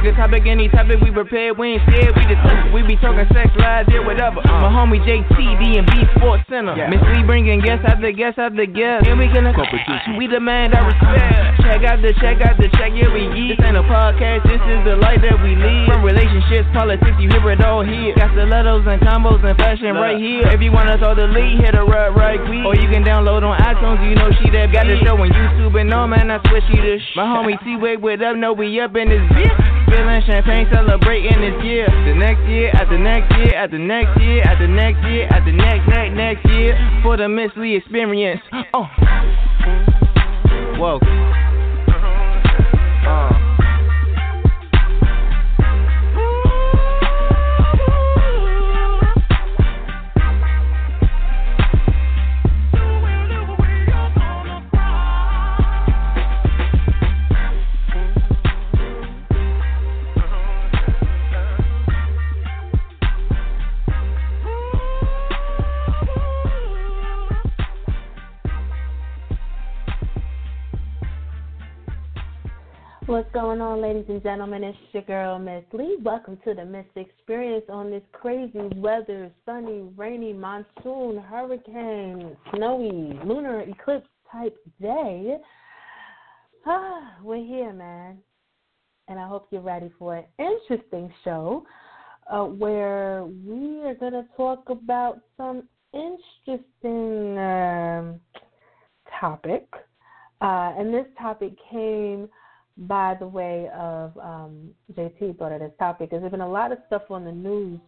uh, the topic, any topic we prepared, we ain't scared, we just we be talking sex, lies, yeah, whatever. Uh, my homie JT, D&B Sports Center. Miss Lee bringing guest after guest after guest. And we gonna we demand our respect. Check out the check out the check, yeah, we eat. This ain't a podcast, this is the life that we lead. From relationships, politics, you hear it all here. Got stilettos and combos and fashion right here. If you wanna throw the lead, hit a right, right quick. Or you can download on iTunes, you know she that got the show on YouTube and all, man, I swear she the sh- My homie T-Wade with up, know we up in this bitch. Feeling champagne, celebrating this year. The next year, the next year, the next year, the next year, the next, next, next year. For the Miss experience. Oh. Whoa. Uh. Ladies and gentlemen? It's your girl, Miss Lee. Welcome to the Miss Experience on this crazy weather, sunny, rainy, monsoon, hurricane, snowy, lunar eclipse type day. Ah, we're here, man. And I hope you're ready for an interesting show uh, where we are going to talk about some interesting um, topic. Uh, and this topic came by the way of um, JT brought it as topic. There's been a lot of stuff on the news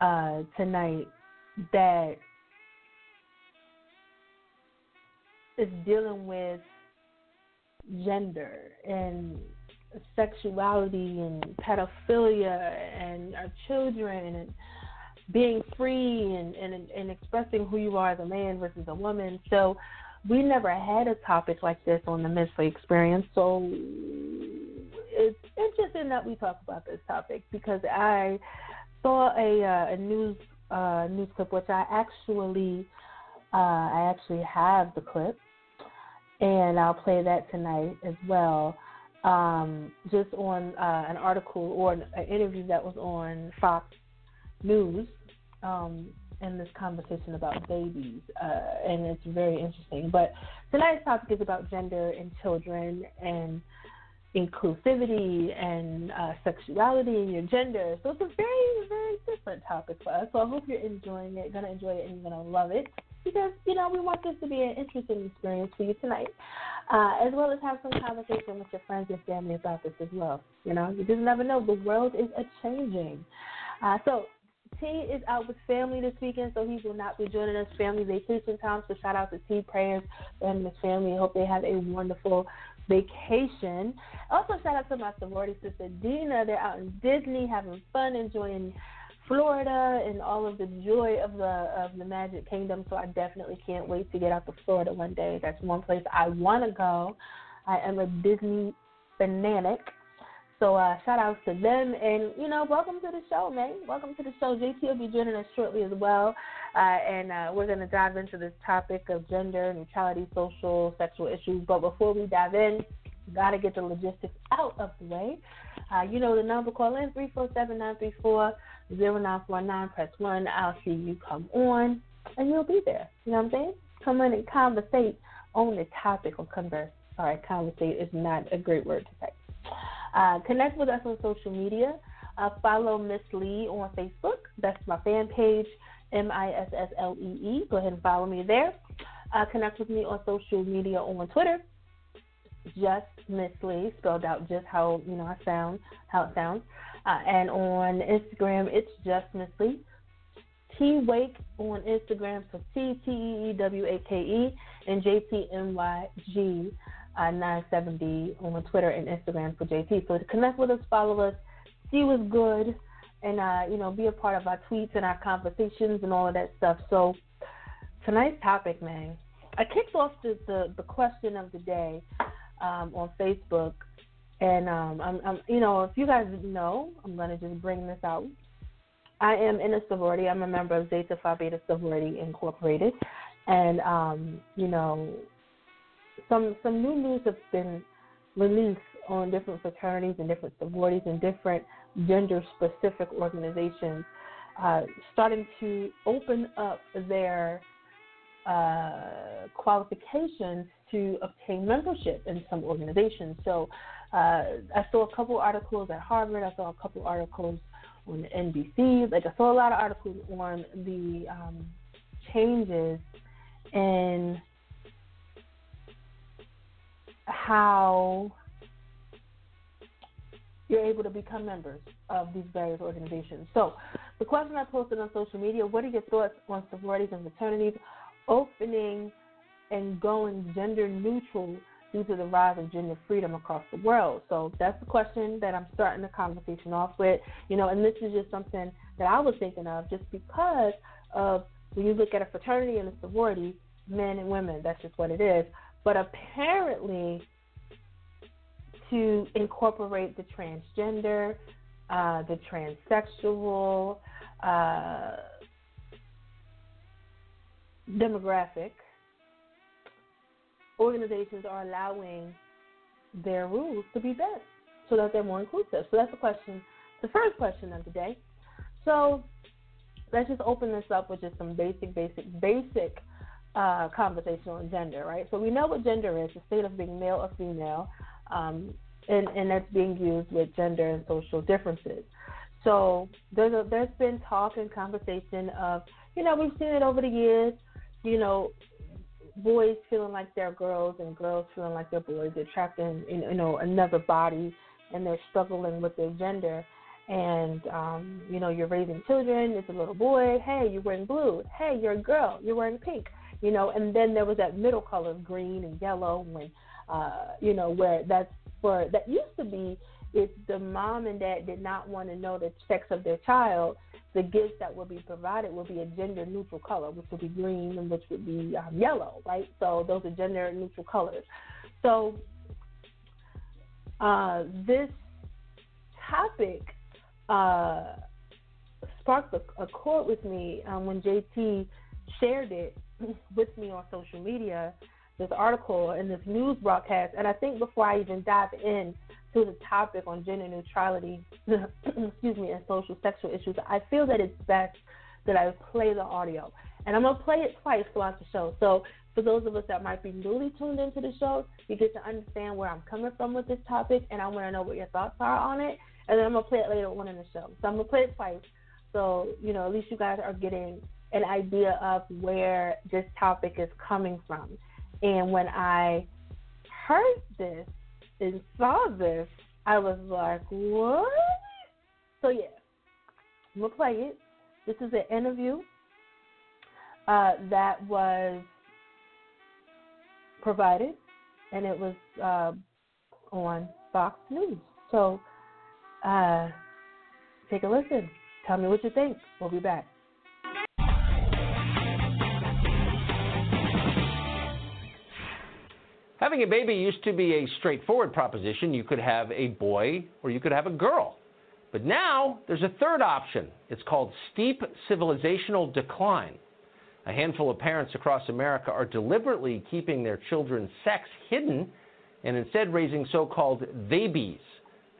uh, tonight that is dealing with gender and sexuality and pedophilia and our children and being free and, and, and expressing who you are as a man versus a woman. So we never had a topic like this on the Miss experience, so it's interesting that we talk about this topic because I saw a, uh, a news uh, news clip, which I actually uh, I actually have the clip, and I'll play that tonight as well. Um, just on uh, an article or an interview that was on Fox News. Um, in this conversation about theybies, uh, and it's very interesting. But tonight's topic is about gender and children and inclusivity and uh, sexuality and your gender. So it's a very, very different topic for us. So I hope you're enjoying it, gonna enjoy it, and you're gonna love it because you know we want this to be an interesting experience for you tonight, uh, as well as have some conversation with your friends and family about this as well. You know, you just never know. The world is a changing. Uh, so T is out with family this weekend, so he will not be joining us. Family vacation time. So shout out to T prayers and his family. Hope they have a wonderful vacation. Also shout out to my sorority sister Dina. They're out in Disney having fun, enjoying Florida and all of the joy of the of the Magic Kingdom. So I definitely can't wait to get out to Florida one day. That's one place I want to go. I am a Disney fanatic. So uh, shout outs to them, and you know, welcome to the show, man. Welcome to the show. JT will be joining us shortly as well, uh, and uh, we're going to dive into this topic of gender neutrality, social, sexual issues. But before we dive in, got to get the logistics out of the way. Uh, you know the number. Call in three four seven nine three four zero nine four nine. Press one. I'll see you come on, and you'll be there. You know what I'm saying? Come in and conversate on the topic or converse. Right, conversate is not a great word to say. Uh, connect with us on social media. Uh, follow Miss Lee on Facebook. That's my fan page, M I S S L E E. Go ahead and follow me there. Uh, connect with me on social media on Twitter just Miss Lee, spelled out just how you know I sound, how it sounds. Uh, and on Instagram, it's just Miss Lee. T Wake on Instagram, so T T E E W A K E, and J T N Y G uh, 970 on Twitter and Instagram for JT. So to connect with us, follow us, see what's good, and uh, you know be a part of our tweets and our conversations and all of that stuff. So tonight's topic, man, I kicked off the the, the question of the day um, on Facebook, and um, I'm, I'm you know if you guys know, I'm gonna just bring this out. I am in a sorority. I'm a member of Zeta Phi Beta Sorority Incorporated, and um, you know some some new news has been released on different fraternities and different sororities and different gender specific organizations uh, starting to open up their uh, qualifications to obtain membership in some organizations. So uh, I saw a couple articles at Harvard. I saw a couple articles on the NBC. Like I saw a lot of articles on the um, changes in how you're able to become members of these various organizations. So, the question I posted on social media what are your thoughts on sororities and fraternities opening and going gender neutral due to the rise of gender freedom across the world? So, that's the question that I'm starting the conversation off with. You know, and this is just something that I was thinking of just because of when you look at a fraternity and a sorority, men and women, that's just what it is. But apparently, to incorporate the transgender, uh, the transsexual uh, demographic, organizations are allowing their rules to be bent so that they're more inclusive. So that's the question, the first question of the day. So let's just open this up with just some basic, basic, basic uh, conversation on gender, right? So we know what gender is, the state of being male or female, um, and, and that's being used with gender and social differences. So there's a, there's been talk and conversation of, you know, we've seen it over the years, you know, boys feeling like they're girls and girls feeling like they're boys. They're trapped in, in you know, another body and they're struggling with their gender. And, um, you know, you're raising children. It's a little boy. Hey, you're wearing blue. Hey, you're a girl. You're wearing pink you know, and then there was that middle color of green and yellow when uh, you know, where that's for that used to be if the mom and dad did not want to know the sex of their child, the gifts that would be provided would be a gender neutral color, which would be green and which would be um, yellow, right? So those are gender neutral colors. So uh, this topic uh, sparked a, a chord with me um, when JT shared it with me on social media this article and this news broadcast. And I think before I even dive in to the topic on gender neutrality, excuse me, and social sexual issues, I feel that it's best that I play the audio. And I'm going to play it twice throughout the show. So for those of us that might be newly tuned into the show, you get to understand where I'm coming from with this topic, and I want to know what your thoughts are on it. And then I'm going to play it later on in the show. So I'm going to play it twice. So, you know, at least you guys are getting an idea of where this topic is coming from. And when I heard this and saw this, I was like, what? So, yeah, we'll play it. This is an interview uh, that was provided, and it was uh, on Fox News. So, uh, take a listen. Tell me what you think. We'll be back. Having a baby used to be a straightforward proposition. You could have a boy or you could have a girl. But now there's a third option. It's called steep civilizational decline. A handful of parents across America are deliberately keeping their children's sex hidden and instead raising so called theybies.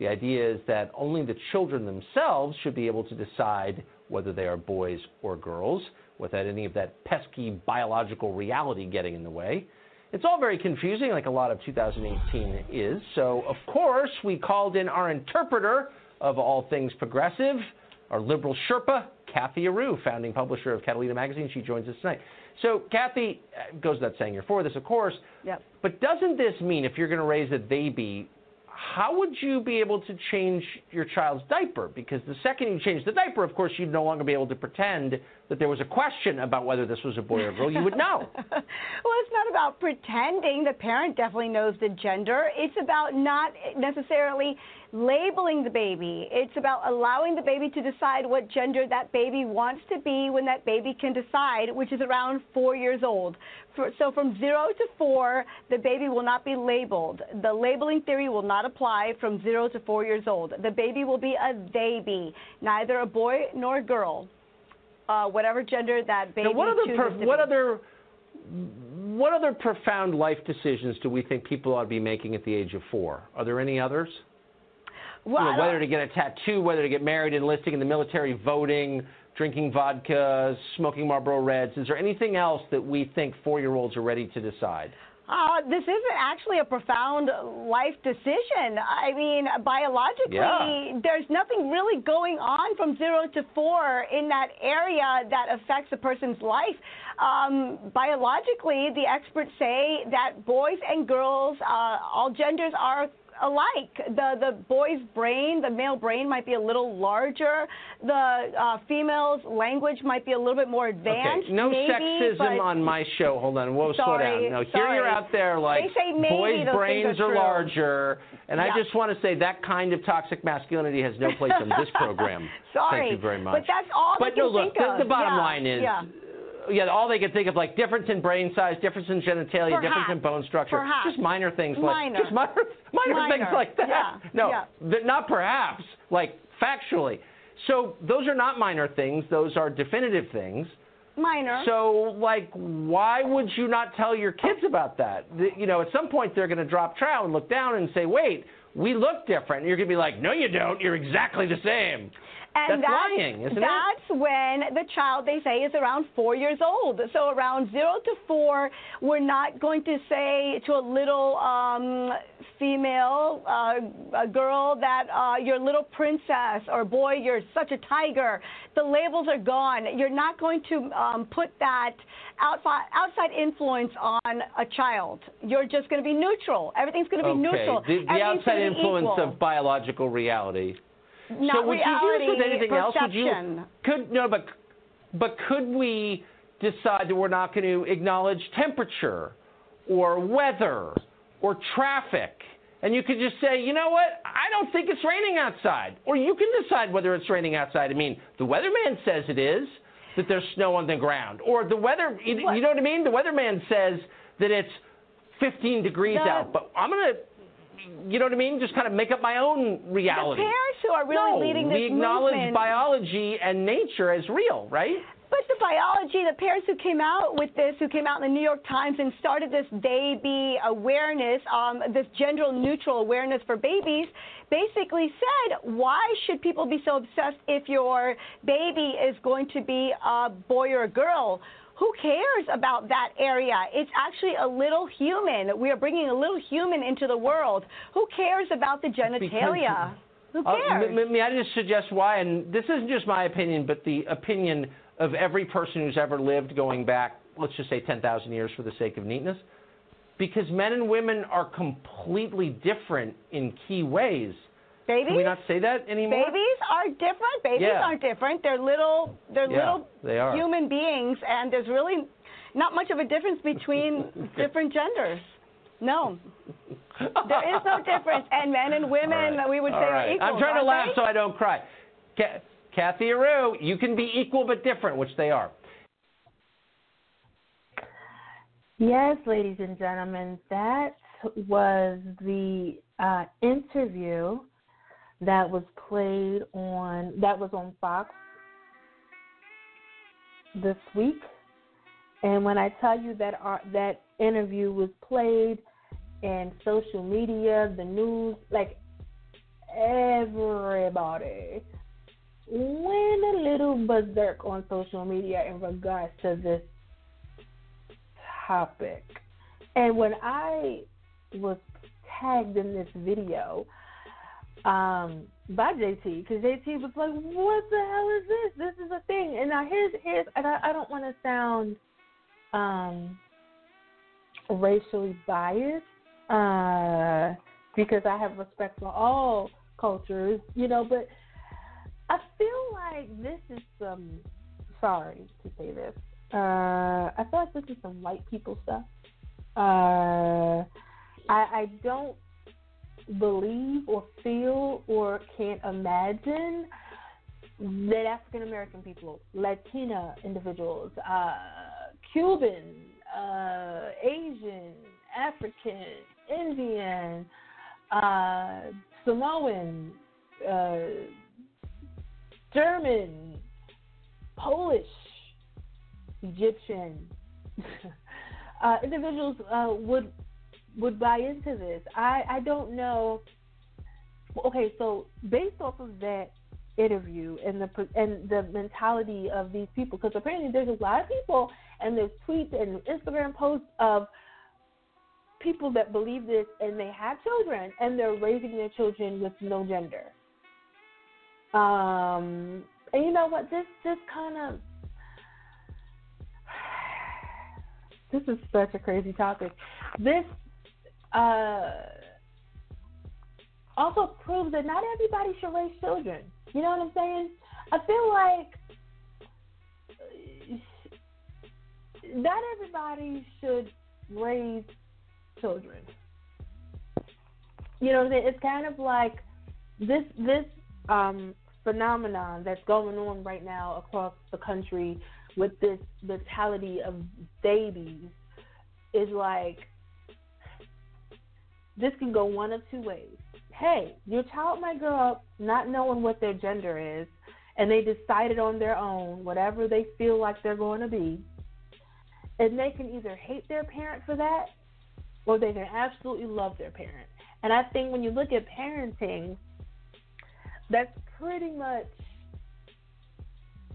The idea is that only the children themselves should be able to decide whether they are boys or girls without any of that pesky biological reality getting in the way. It's all very confusing, like a lot of 2018 is. So, of course, we called in our interpreter of all things progressive, our liberal Sherpa, Kathy Areu, founding publisher of Catalina Magazine. She joins us tonight. So, Kathy, goes without saying, you're for this, of course. Yep. But doesn't this mean if you're going to raise a baby, how would you be able to change your child's diaper? Because the second you change the diaper, of course, you'd no longer be able to pretend that there was a question about whether this was a boy or girl. You would know. well, it's not about pretending. The parent definitely knows the gender. It's about not necessarily labeling the baby. It's about allowing the baby to decide what gender that baby wants to be when that baby can decide, which is around four years old. So from zero to four, the baby will not be labeled. The labeling theory will not apply from zero to four years old. The baby will be a baby, neither a boy nor a girl. Uh, whatever gender that baby now, what other chooses per- what other what other profound life decisions do we think people ought to be making at the age of four? Are there any others? Well, You know, whether to get a tattoo, whether to get married, enlisting in the military, voting, drinking vodka, smoking Marlboro Reds. Is there anything else that we think four-year-olds are ready to decide? Uh, this isn't actually a profound life decision. I mean, biologically, Yeah. there's nothing really going on from zero to four in that area that affects a person's life. Um, biologically, the experts say that boys and girls, uh, all genders are alike. The the boy's brain, the male brain, might be a little larger. The uh, female's language might be a little bit more advanced. Okay, no maybe, sexism on my show. Hold on, whoa, slow down. No, here you're out there like They say maybe boys' brains are are larger, and I just want to say that kind of toxic masculinity has no place on this program. Sorry, Thank you very much. but that's all But no, look, the, the bottom Yeah, line is. yeah. Yeah, all they can think of like difference in brain size, difference in genitalia, difference in bone structure, Perhaps. just minor things Minor. like just minor, minor, Minor. things like that. Yeah, No, yeah. not perhaps, like factually. So those are not minor things; those are definitive things. Minor. So, like, why would you not tell your kids about that? You know, at some point they're going to drop trow and look down and say, "Wait, we look different." And you're going to be like, "No, you don't. You're exactly the same." And that's, lying, isn't it? that's when the child, they say, is around four years old. So around zero to four, we're not going to say to a little um, female, uh, a girl, that uh, you're a little princess, or boy, you're such a tiger. The labels are gone. You're not going to um, put that outside, outside influence on a child. You're just going to be neutral. Everything's going to be okay. neutral. The, the outside influence equal. of biological reality. Not so would reality, you do this with anything else? Would you could no, but but could we decide that we're not going to acknowledge temperature or weather or traffic? And you could just say, you know what? I don't think it's raining outside. Or you can decide whether it's raining outside. I mean, the weatherman says it is, that there's snow on the ground. Or the weather, you you know what I mean? The weatherman says that it's 15 degrees The- out. But I'm going to, you know what I mean? Just kind of make up my own reality. The parents who are really no, leading this we acknowledge movement. biology and nature as real, right? But the biology, the parents who came out with this, who came out in the New York Times and started this baby awareness, um, this gender neutral awareness for babies, basically said, why should people be so obsessed if your baby is going to be a boy or a girl? Who cares about that area? It's actually a little human. We are bringing a little human into the world. Who cares about the genitalia? Who Uh, cares? m- may I just suggest why? And this isn't just my opinion, but the opinion of every person who's ever lived going back, let's just say 10,000 years for the sake of neatness. Because men and women are completely different in key ways. Babies? Can we not say that anymore? Babies are different. Babies Yeah. aren't different. They're little. They're Yeah, little they are. human beings, and there's really not much of a difference between different genders. No, there is no difference. And men and women, we would say, All right. are equal. I'm trying to laugh aren't so I don't cry. Ca- Kathy Areu, you can be equal but different, which they are. Yes, ladies and gentlemen, that was the uh, interview that was played on that was on Fox this week. And when I tell you that our, that interview was played in social media, the news, like everybody went a little berserk on social media in regards to this topic. And when I was tagged in this video um, by JT, because JT was like, "What the hell is this? This is a thing." And now here's here's, and I, I don't want to sound um, racially biased uh, because I have respect for all cultures, you know, but I feel like this is some, sorry to say this, uh, I feel like this is some white people stuff. Uh, I, I don't believe or feel or can't imagine that African American people, Latina individuals, uh, Cuban, uh, Asian, African, Indian, uh, Samoan, uh, German, Polish, Egyptian uh, individuals uh, would would buy into this. I I don't know. Okay, so based off of that interview and the and the mentality of these people, because apparently there's a lot of people and there's tweets and Instagram posts of people that believe this and they have children and they're raising their children with no gender. Um, and you know what? This this kind of this is such a crazy topic. This uh, also proves that not everybody should raise children. You know what I'm saying? I feel like not everybody should raise children. You know? It's kind of like this this um, phenomenon that's going on right now across the country with this mentality of theybies is like this can go one of two ways. Hey, your child might grow up not knowing what their gender is, and they decided on their own whatever they feel like they're going to be. And they can either hate their parent for that, or they can absolutely love their parent. And I think when you look at parenting, that's pretty much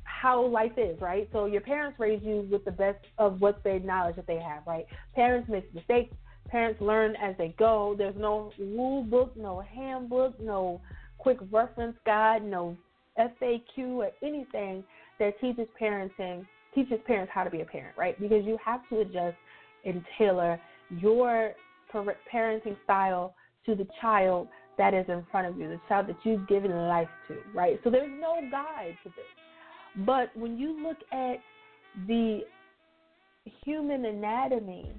how life is, right? So your parents raise you with the best of what they knowledge that they have, right? Parents make mistakes. Parents learn as they go. There's no rule book, no handbook, no quick reference guide, no FAQ or anything that teaches parenting teaches parents how to be a parent, right? Because you have to adjust and tailor your parenting style to the child that is in front of you, the child that you've given life to, right? So there's no guide to this. But when you look at the human anatomy,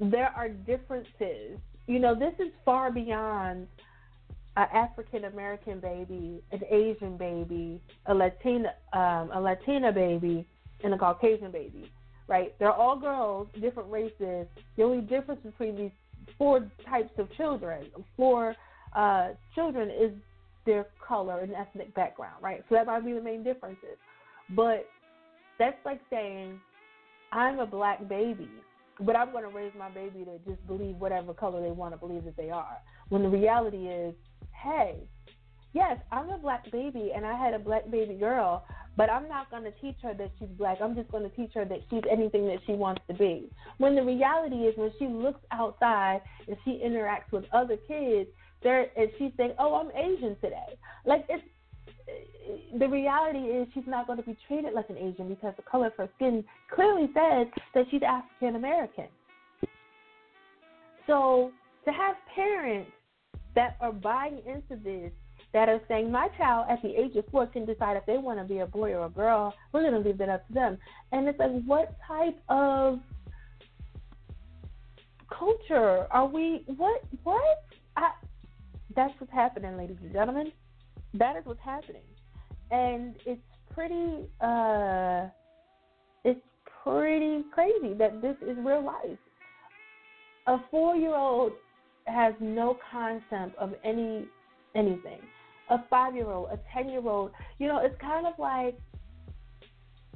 there are differences. You know, this is far beyond an African American baby, an Asian baby, a Latina, um, a Latina baby, and a Caucasian baby. Right? They're all girls, different races. The only difference between these four types of children, four uh, children, is their color and ethnic background, right? So that might be the main differences. But that's like saying, I'm a black baby, but I'm going to raise my baby to just believe whatever color they want to believe that they are. When the reality is, hey, yes, I'm a black baby and I had a black baby girl, but I'm not going to teach her that she's black. I'm just going to teach her that she's anything that she wants to be. When the reality is, when she looks outside and she interacts with other kids, there and she's saying, "Oh, I'm Asian today." Like it's the reality is she's not going to be treated like an Asian because the color of her skin clearly says that she's African American. So to have parents that are buying into this, that are saying my child at the age of four can decide if they want to be a boy or a girl, we're going to leave that up to them. And it's like, what type of culture are we? What? What? I, that's what's happening, ladies and gentlemen. That is what's happening, and it's pretty. uh It's pretty crazy that this is real life. A four-year-old has no concept of any anything. A five-year-old, a ten-year-old, you know, it's kind of like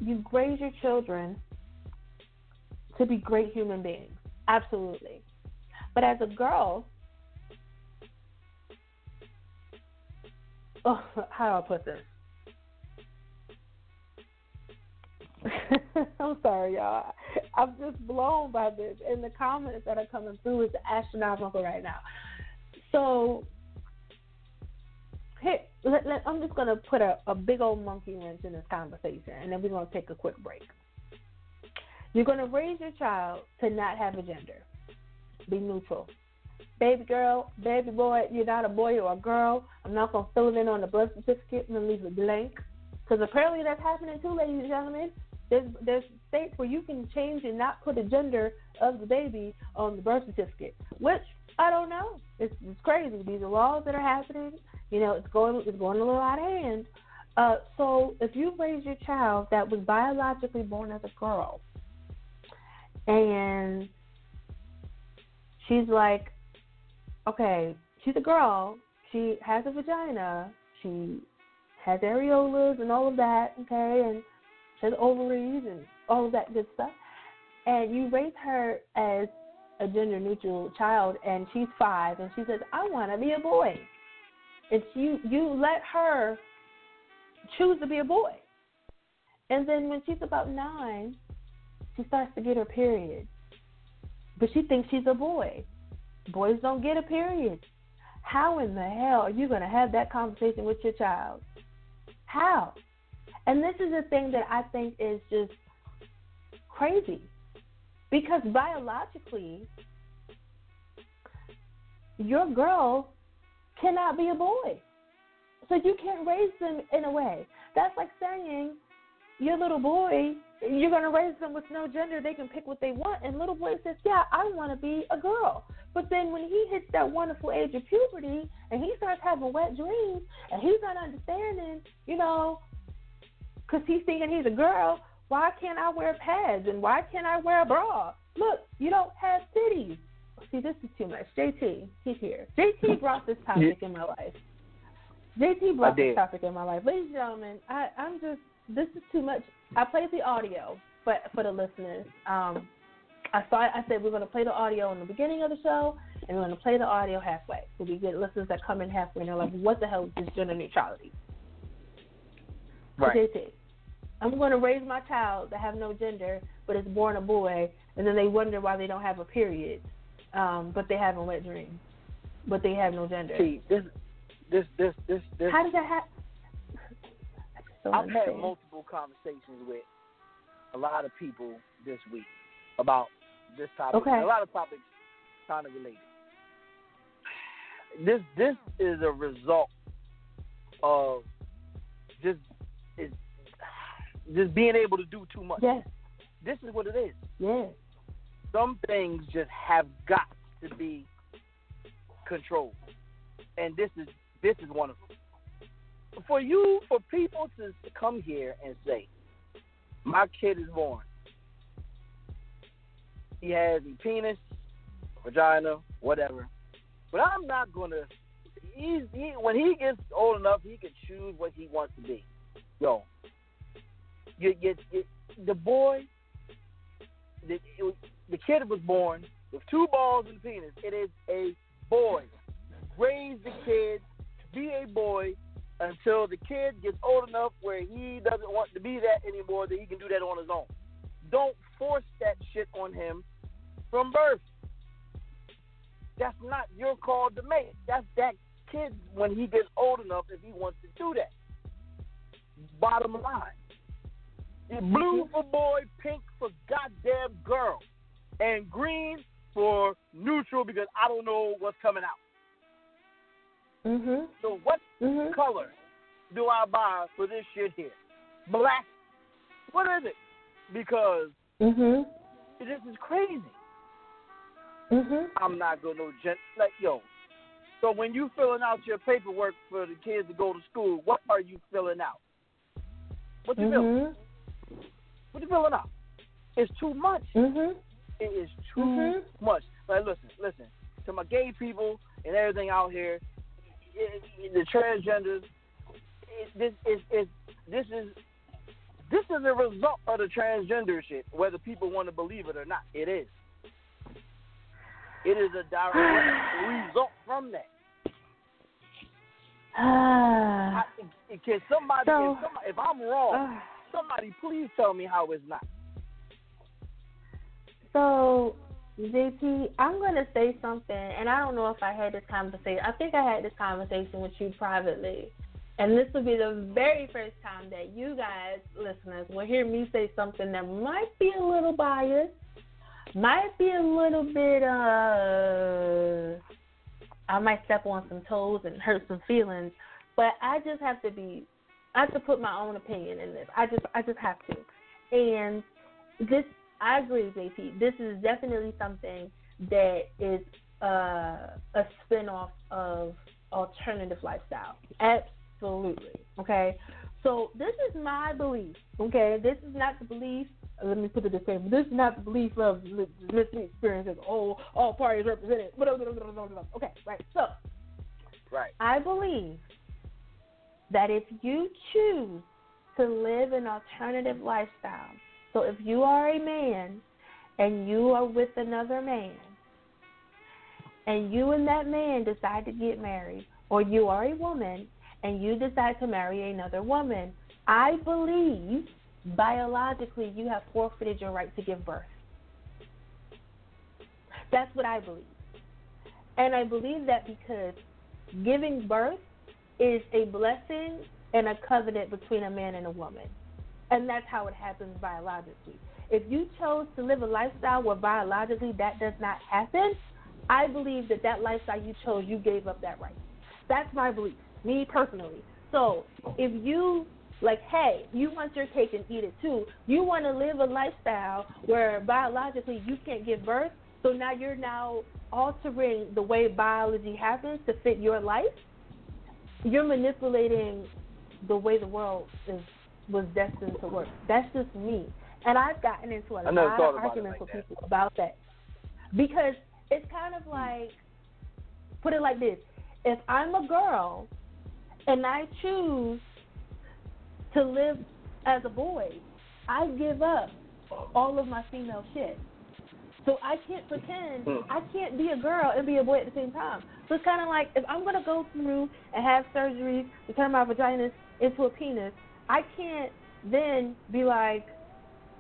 you raise your children to be great human beings. Absolutely. But as a girl, oh, how do I put this? I'm sorry, y'all. I'm just blown by this, and the comments that are coming through is astronomical right now. So, let, let, I'm just gonna put a, a big old monkey wrench in this conversation, and then we're gonna take a quick break. You're to raise your child to not have a gender. Be neutral. Baby girl, baby boy, you're not a boy or a girl. I'm not going to fill it in on the birth certificate and leave it blank. Because apparently that's happening too, ladies and gentlemen. There's, there's states where you can change and not put a gender of the baby on the birth certificate, which I don't know. It's, it's crazy. These are laws that are happening. You know, it's going it's going a little out of hand. Uh, so if you raise your child that was biologically born as a girl, and she's like, okay, she's a girl, she has a vagina, she has areolas and all of that, okay, and she has ovaries and all of that good stuff, and you raise her as a gender neutral child, and she's five, and she says, I want to be a boy. It's you. You let her choose to be a boy, and then when she's about nine, she starts to get her period, but she thinks she's a boy. Boys don't get a period. How in the hell are you going to have that conversation with your child? How? And this is a thing that I think is just crazy. Because biologically, your girl cannot be a boy. So you can't raise them in a way. That's like saying your little boy, you're going to raise them with no gender. They can pick what they want. And little boy says, Yeah, I want to be a girl. But then when he hits that wonderful age of puberty and he starts having wet dreams and he's not understanding, you know, because he's thinking he's a girl, why can't I wear pads and why can't I wear a bra? Look, you don't have titties. See, this is too much. JT, he's here. JT brought this topic in my life. JT brought this topic in my life. Ladies and gentlemen, I, I'm just, this is too much. I played the audio, but for the listeners, um, I thought I said we're going to play the audio in the beginning of the show, and we're going to play the audio halfway. So we get listeners that come in halfway and they're like, "What the hell is this gender neutrality?" Right. So I'm going to raise my child to have no gender, but it's born a boy, and then they wonder why they don't have a period, um, but they have a wet dream, but they have no gender. See, this, this, this, this, this. How does that happen? I've had multiple conversations with a lot of people this week about this topic. Okay. A lot of topics kind of related. This this is a result of just is just being able to do too much. Yes. This is what it is. Yes. Some things just have got to be controlled, and this is this is one of them. For you, for people to come here and say, "My kid is born. He has a penis, vagina, whatever," but I'm not gonna. He's he, when he gets old enough, he can choose what he wants to be. Yo, you, the boy, the, the kid was born with two balls and a penis. It is a boy. Raise the kid to be a boy until the kid gets old enough where he doesn't want to be that anymore, that he can do that on his own. Don't force that shit on him from birth. That's not your call to make. That's that kid when he gets old enough if he wants to do that. Bottom line. Blue for boy, pink for goddamn girl, and green for neutral because I don't know what's coming out. Mhm. So what Mhm. color do I buy for this shit here? Black. What is it? Because Mhm. this is crazy. Mhm. I'm not gonna know gen- like yo. So when you filling out your paperwork for the kids to go to school, what are you filling out? What you filling? Mhm. What you filling out? It's too much. Mhm. It is too Mhm. much. Like listen, listen to my gay people and everything out here. It, it, the transgenders. This is is this is this is a result of the transgender shit, whether people want to believe it or not. It is. It is a direct result from that. I, can somebody, So- if, somebody, if I'm wrong, uh, somebody please tell me how it's not. So, JP, I'm going to say something, and I don't know if I had this conversation. I think I had this conversation with you privately. and this will be the very first time that you guys, listeners, will hear me say something that might be a little biased, might be a little bit, uh, I might step on some toes and hurt some feelings, but I just have to be, I have to put my own opinion in this. I just, I just have to. And this, I agree, JP. This is definitely something that is uh, a spinoff of alternative lifestyle. Absolutely. Okay. So this is my belief. Okay. This is not the belief. Let me put it this way. This is not the belief of listening experiences. Oh, all parties represented. Okay. Right. So. Right. I believe that if you choose to live an alternative lifestyle, so if you are a man and you are with another man, and you and that man decide to get married, or you are a woman and you decide to marry another woman, I believe biologically you have forfeited your right to give birth. That's what I believe. And I believe that because giving birth is a blessing and a covenant between a man and a woman. And that's how it happens biologically. If you chose to live a lifestyle where biologically that does not happen, I believe that that lifestyle you chose, you gave up that right. That's my belief, me personally. So if you like, hey, you want your cake and eat it too. You want to live a lifestyle where biologically you can't give birth, so now you're now altering the way biology happens to fit your life. You're manipulating the way the world is was destined to work. That's just me, and I've gotten into a lot of arguments like with people about that. Because it's kind of like put it like this. If i'm a girl and i choose to live as a boy i give up all of my female shit. So i can't pretend i can't be a girl and be a boy at the same time. So it's kind of like if i'm going to go through and have surgery to turn my vagina into a penis i can't then be like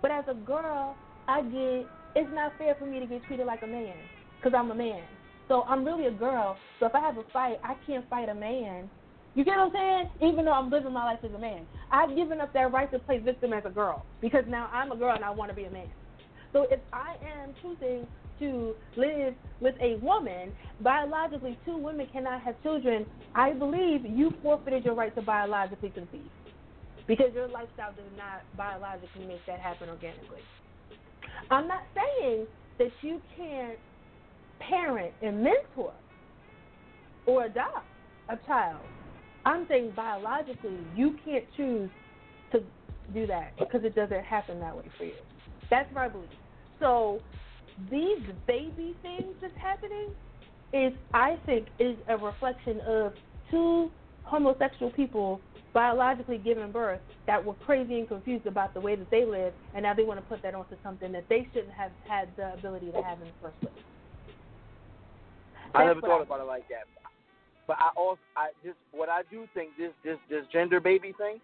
but as a girl i get it's not fair for me to get treated like a man because I'm a man. So I'm really a girl. So if I have a fight, I can't fight a man. You get what I'm saying? Even though I'm living my life as a man, I've given up that right to play victim as a girl because now I'm a girl and I want to be a man. So if I am choosing to live with a woman, biologically two women cannot have children. I believe you forfeited your right to biologically conceive because your lifestyle does not biologically make that happen organically. I'm not saying that you can't parent and mentor or adopt a child. I'm saying biologically, you can't choose to do that because it doesn't happen that way for you. That's my belief. So these baby things that's happening is, I think, is a reflection of two homosexual people biologically giving birth that were crazy and confused about the way that they live, and now they want to put that onto something that they shouldn't have had the ability to have in the first place. I never thought I, about it like that. But I also I just what I do think this this this gender baby thing.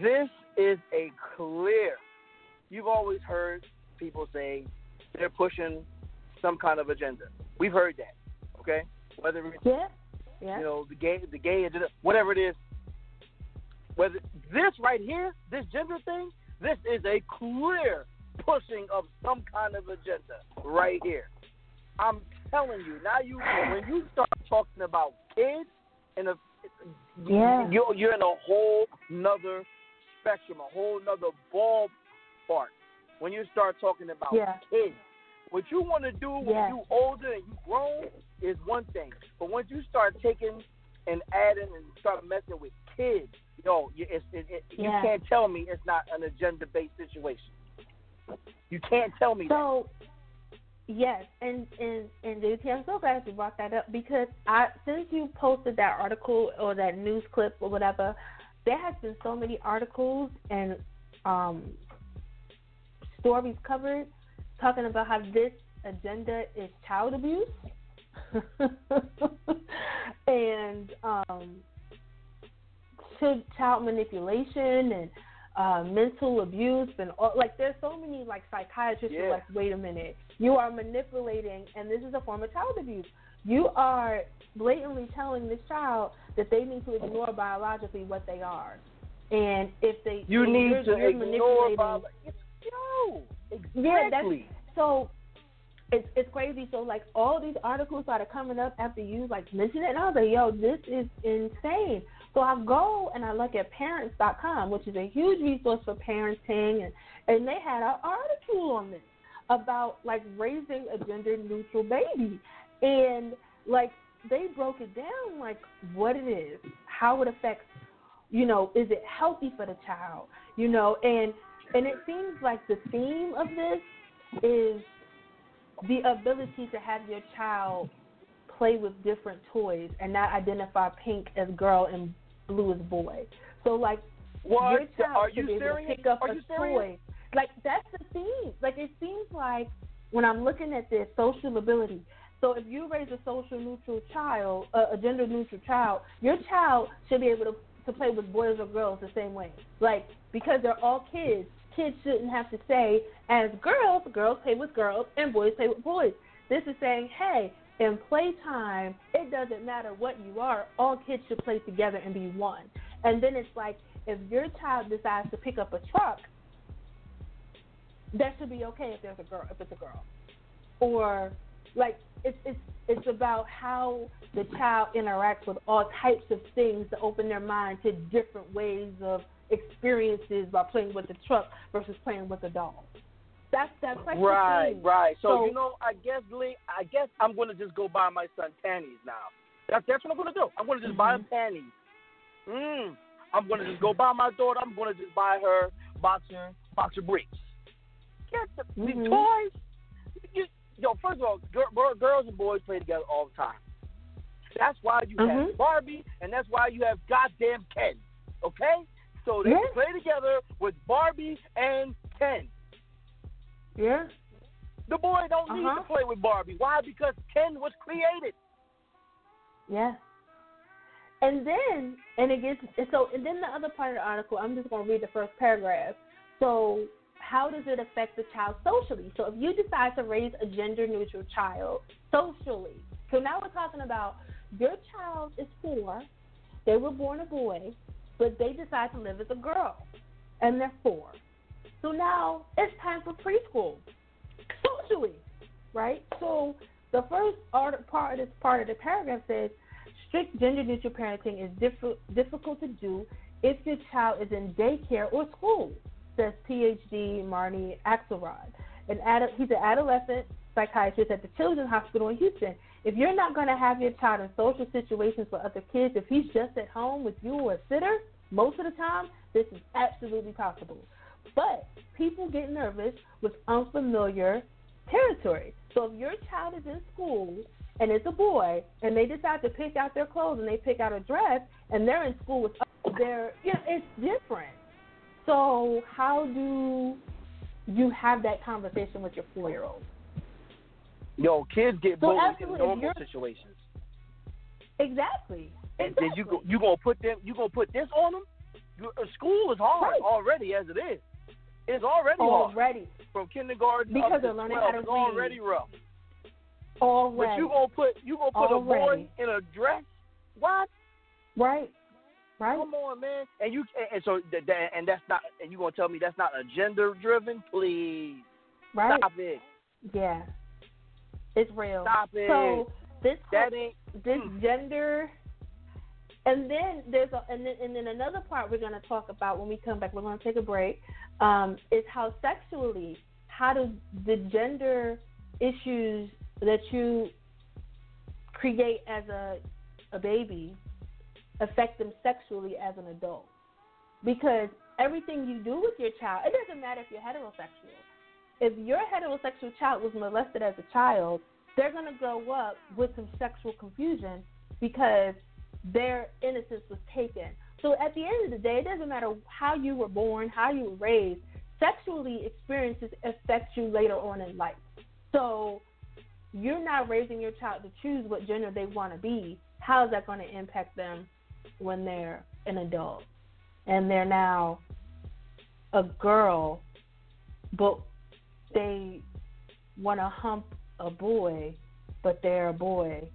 This is a clear. You've always heard people say they're pushing some kind of agenda. We've heard that. Okay, whether it's yeah, yeah. you know the gay the gay agenda, whatever it is. Whether this right here, this gender thing, this is a clear pushing of some kind of agenda right here. I'm telling you, now you when you start talking about kids and a yeah. you're you're in a whole nother spectrum, a whole nother ballpark. When you start talking about yeah. kids, what you want to do when yeah. you older and you grown is one thing, but once you start taking and adding and start messing with kids, yo, it's, it, it, yeah. you can't tell me it's not an agenda based situation. You can't tell me so, that. Yes, and and and JT, I'm so glad you brought that up because I since you posted that article or that news clip or whatever, there has been so many articles and um, stories covered talking about how this agenda is child abuse and um, child manipulation and uh, mental abuse and all, like there's so many like psychiatrists who are like, wait a minute, you are manipulating, and this is a form of child abuse. You are blatantly telling this child that they need to ignore biologically what they are, and if they You need you're, to you're ignore manipulating- bio- Yo, yeah, that's so. It's it's crazy. So like all these articles that are coming up after you like mention it, and I was like, yo, this is insane. So I go and I look at Parents.com, which is a huge resource for parenting, and and they had an article on this about like raising a gender neutral baby, and like they broke it down like what it is, how it affects, you know, is it healthy for the child, you know, and and it seems like the theme of this is the ability to have your child play with different toys and not identify pink as girl and as boy. So like What? your child Are should you be able serious? to pick up Are a you toy. Like that's the theme. Like it seems like when I'm looking at this social ability. So if you raise a social neutral child, uh, a gender neutral child, your child should be able to to play with boys or girls the same way. Like because they're all kids, kids shouldn't have to say as girls, girls play with girls and boys play with boys. This is saying, hey, in playtime, it doesn't matter what you are. All kids should play together and be one. And then it's like if your child decides to pick up a truck, that should be okay if there's a girl if it's a girl. Or like it's it's it's about how the child interacts with all types of things to open their mind to different ways of experiences by playing with the truck versus playing with a doll. That's that's like Right, right. So, So- you know, I guess Lee, I guess I'm gonna just go buy my son panties now. That's that's what I'm gonna do. I'm gonna just buy him Mm-hmm. panties. Mm. I'm gonna just go buy my daughter. I'm gonna just buy her boxer boxer briefs. Get the, the Mhm. toys. You, yo, first of all, gir- gir- girls and boys play together all the time. That's why you Mhm. have Barbie, and that's why you have goddamn Ken. Okay, so they Yeah. play together with Barbie and Ken. Yeah. The boy don't need Uh-huh. to play with Barbie. Why? Because Ken was created. Yeah. And then, and it gets and so, and then the other part of the article, I'm just going to read the first paragraph. So, how does it affect the child socially? So, if you decide to raise a gender neutral child socially, so now we're talking about your child is four, they were born a boy, but they decide to live as a girl, and they're four. So now it's time for preschool socially, right? So the first art, part of this part of the paragraph says strict gender neutral parenting is diff- difficult to do if your child is in daycare or school, says PhD Marni Axelrad. An ad- he's an adolescent psychiatrist at the Children's Hospital in Houston. If you're not going to have your child in social situations with other kids, if he's just at home with you or a sitter, most of the time, this is absolutely possible. But people get nervous with unfamiliar territory. So if your child is in school and it's a boy and they decide to pick out their clothes and they pick out a dress and they're in school with others, they're yeah, it's different. So how do you have that conversation with your four year old? Yo, kids get So bullied in normal situations, Exactly. and then you go, you gonna put them, you gonna put this on them. Uh, school is hard Right. already as it is. It's already hard Already. from kindergarten Because they're learning 12. how to It's already rough. Already. But you gonna put you gonna put a boy in a dress? What? Right. Right. Come on, man. And you and, and so and that's not and you gonna tell me that's not a gender driven? Please Right. stop it. Yeah. It's real. Stop it. So this That ain't this mm. gender and then there's a and then, and then another part we're going to talk about when we come back we're going to take a break um, is how sexually how do the gender issues that you create as a a baby affect them sexually as an adult because everything you do with your child it doesn't matter if you're heterosexual if your heterosexual child was molested as a child they're going to grow up with some sexual confusion because their innocence was taken. So at the end of the day, it doesn't matter how you were born, how you were raised, sexually experiences affect you later on in life. So you're not raising your child to choose what gender they want to be. How is that going to impact them when they're an adult and they're now a girl, but they want to hump a boy, but they're a boy,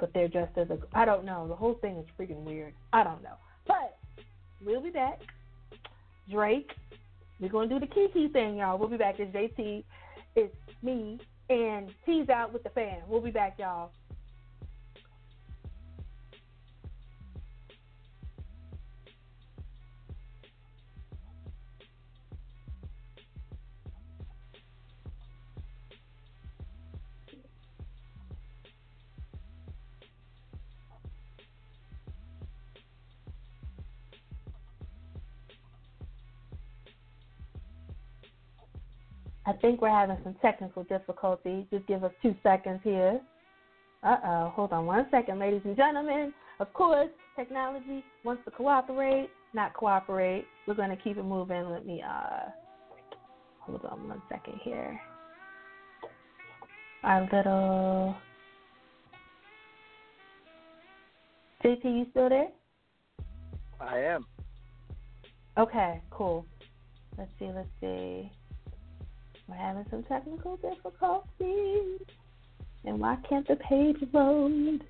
but they're dressed as a. I don't know. The whole thing is freaking weird. I don't know. But we'll be back. Drake, we're gonna do the Kiki thing, y'all. We'll be back. It's JT, it's me, and T's out with the fan. We'll be back, y'all. I think we're having some technical difficulties. Just give us two seconds here. Uh oh. Hold on one second, ladies and gentlemen. Of course, technology wants to cooperate, not cooperate. We're going to keep it moving. Let me, uh, hold on one second here. Our little. JP, you still there? I am. Okay, cool. Let's see, let's see. We're having some technical difficulties. And why can't the page load?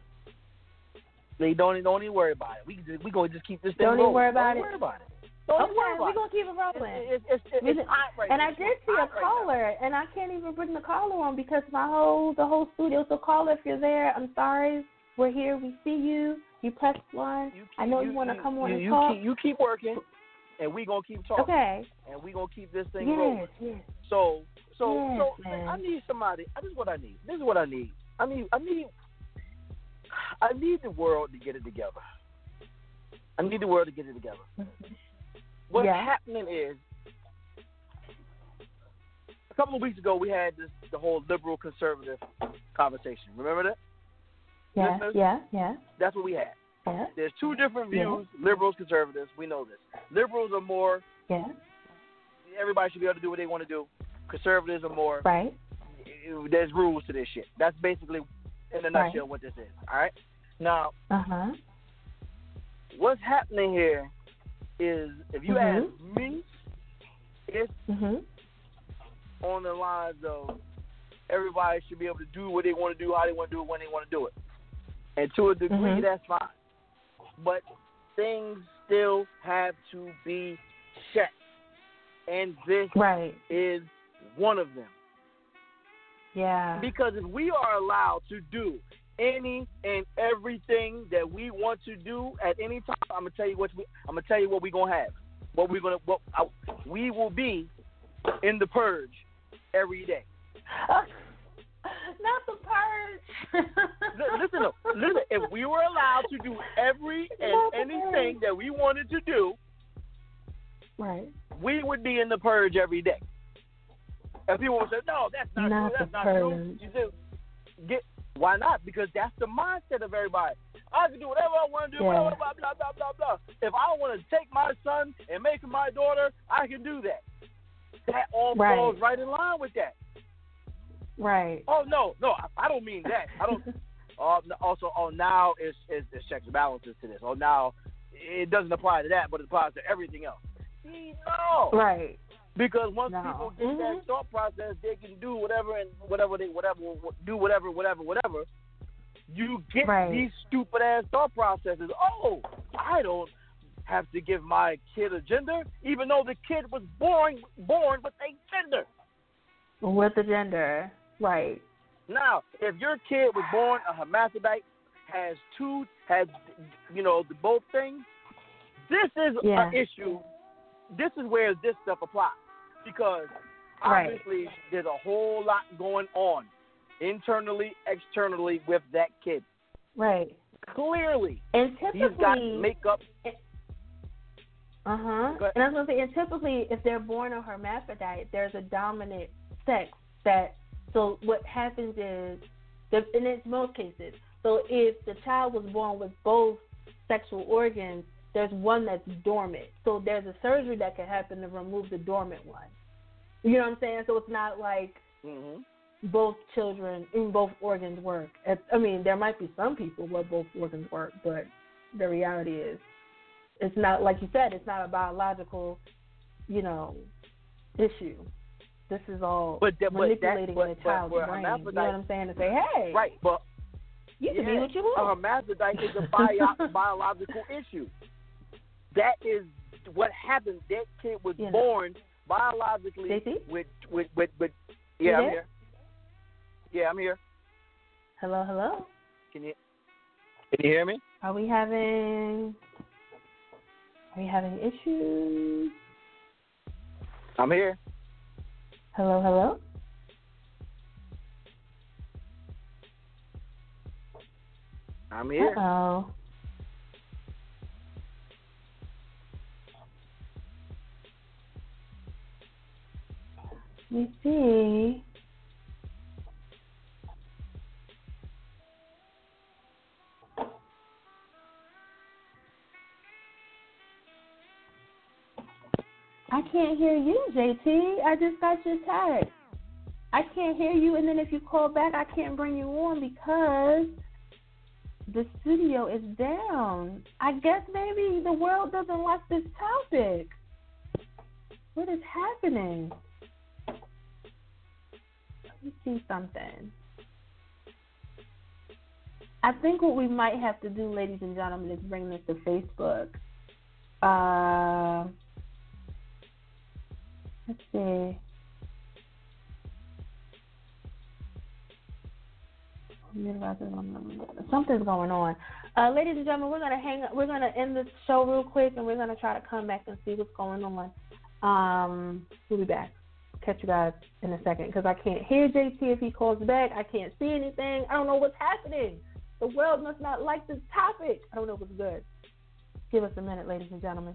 They don't don't even worry about it. We just, we gonna just keep this thing Don't even worry about don't it. Worry about it. Don't okay, worry about we're gonna keep it rolling. It's, it's, it's, it's hot right and now. I did see a hot right caller, and I can't even bring the caller on because my whole the whole studio. So caller, if you're there, I'm sorry. We're here. We see you. You press one. I know you, want to come on you, and you talk. Keep, you keep working, and we gonna keep talking. Okay. And we gonna keep this thing Yes, rolling. yes. So so Yes, so man. I need somebody. This is what I need. This is what I need. I need I need I need the world to get it together. I need the world to get it together. What's Yeah. happening is a couple of weeks ago we had this the whole liberal conservative conversation. Remember that? Yeah, listeners? yeah, yeah, That's what we had. Yeah, There's two different Yeah. views, liberals, conservatives. We know this. Liberals are more yeah. everybody should be able to do what they want to do. Conservatives are more Right. there's rules to this shit. That's basically in a Right. nutshell what this is. All right. Now, Uh huh. what's happening here is if you Mhm. ask me, it's Mhm. on the lines of everybody should be able to do what they want to do, how they want to do it, when they want to do it. And to a degree, Mhm. that's fine. But things still have to be checked. And this Right. is one of them. Yeah. Because if we are allowed to do any and everything that we want to do at any time, I'm gonna tell you what we, I'm gonna tell you what we're gonna have. What we're gonna what I, we will be in the purge every day. Uh, Not the purge. Listen, though, listen. If we were allowed to do every and anything that we wanted to do, right. we would be in the purge every day. And people would say, "No, that's not, Not true. That's not true." You do get why not? Because that's the mindset of everybody. I can do whatever I want to do. Yeah. Blah blah blah blah blah blah. If I want to take my son and make him my daughter, I can do that. That all Right. falls right in line with that. Right. Oh no, no, I, I don't mean that. I don't. uh, also, oh now it's, it's checks and balances to this. Oh now it doesn't apply to that, but it applies to everything else. No, Right. because once No. people get Mhm. that thought process, they can do whatever and whatever they whatever do whatever whatever whatever. You get Right. these stupid ass thought processes. Oh, I don't have to give my kid a gender, even though the kid was born born with a gender. With the gender. Right. Now, if your kid was born a hermaphrodite, has two, has you know the both things, this is Yeah. an issue. This is where this stuff applies because Right. obviously there's a whole lot going on internally, externally with that kid. Right. Clearly, And he's got typically, makeup. Uh huh. And I was gonna say, and typically, if they're born a hermaphrodite, there's a dominant sex that. So what happens is, and it's most cases. So if the child was born with both sexual organs, there's one that's dormant. So there's a surgery that can happen to remove the dormant one. You know what I'm saying? So it's not like hmm both children and both organs work. I mean, there might be some people where both organs work, but the reality is, it's not like you said. It's not a biological you know, issue. This is all But that- but that- manipulating but- the but child's for brain. You know what I'm saying? To say, hey, Right, but you can yeah, be what you want. A hermaphrodite is a bio- biological issue. That is what happened. That kid was You know. born biologically JC? with with with, with yeah, I'm here. Yeah, I'm here. Hello, hello. Can you can you hear me? Are we having? Are we having issues? I'm here. Hello, hello. I'm here. Let me see. I can't hear you, JT. I just got your text. I can't hear you, and then if you call back, I can't bring you on because the studio is down. I guess maybe the world doesn't like this topic. What is happening? Let me see something. I think what we might have to do, ladies and gentlemen, is bring this to Facebook. Uh, let's see. Something's going on. Uh, ladies and gentlemen, we're gonna hang. We're gonna end the show real quick, and we're gonna try to come back and see what's going on. Um, we'll be back. Catch you guys in a second because I can't hear JT if he calls back. I can't see anything. I don't know what's happening. The world must not like this topic. I don't know what's good. Give us a minute, ladies and gentlemen.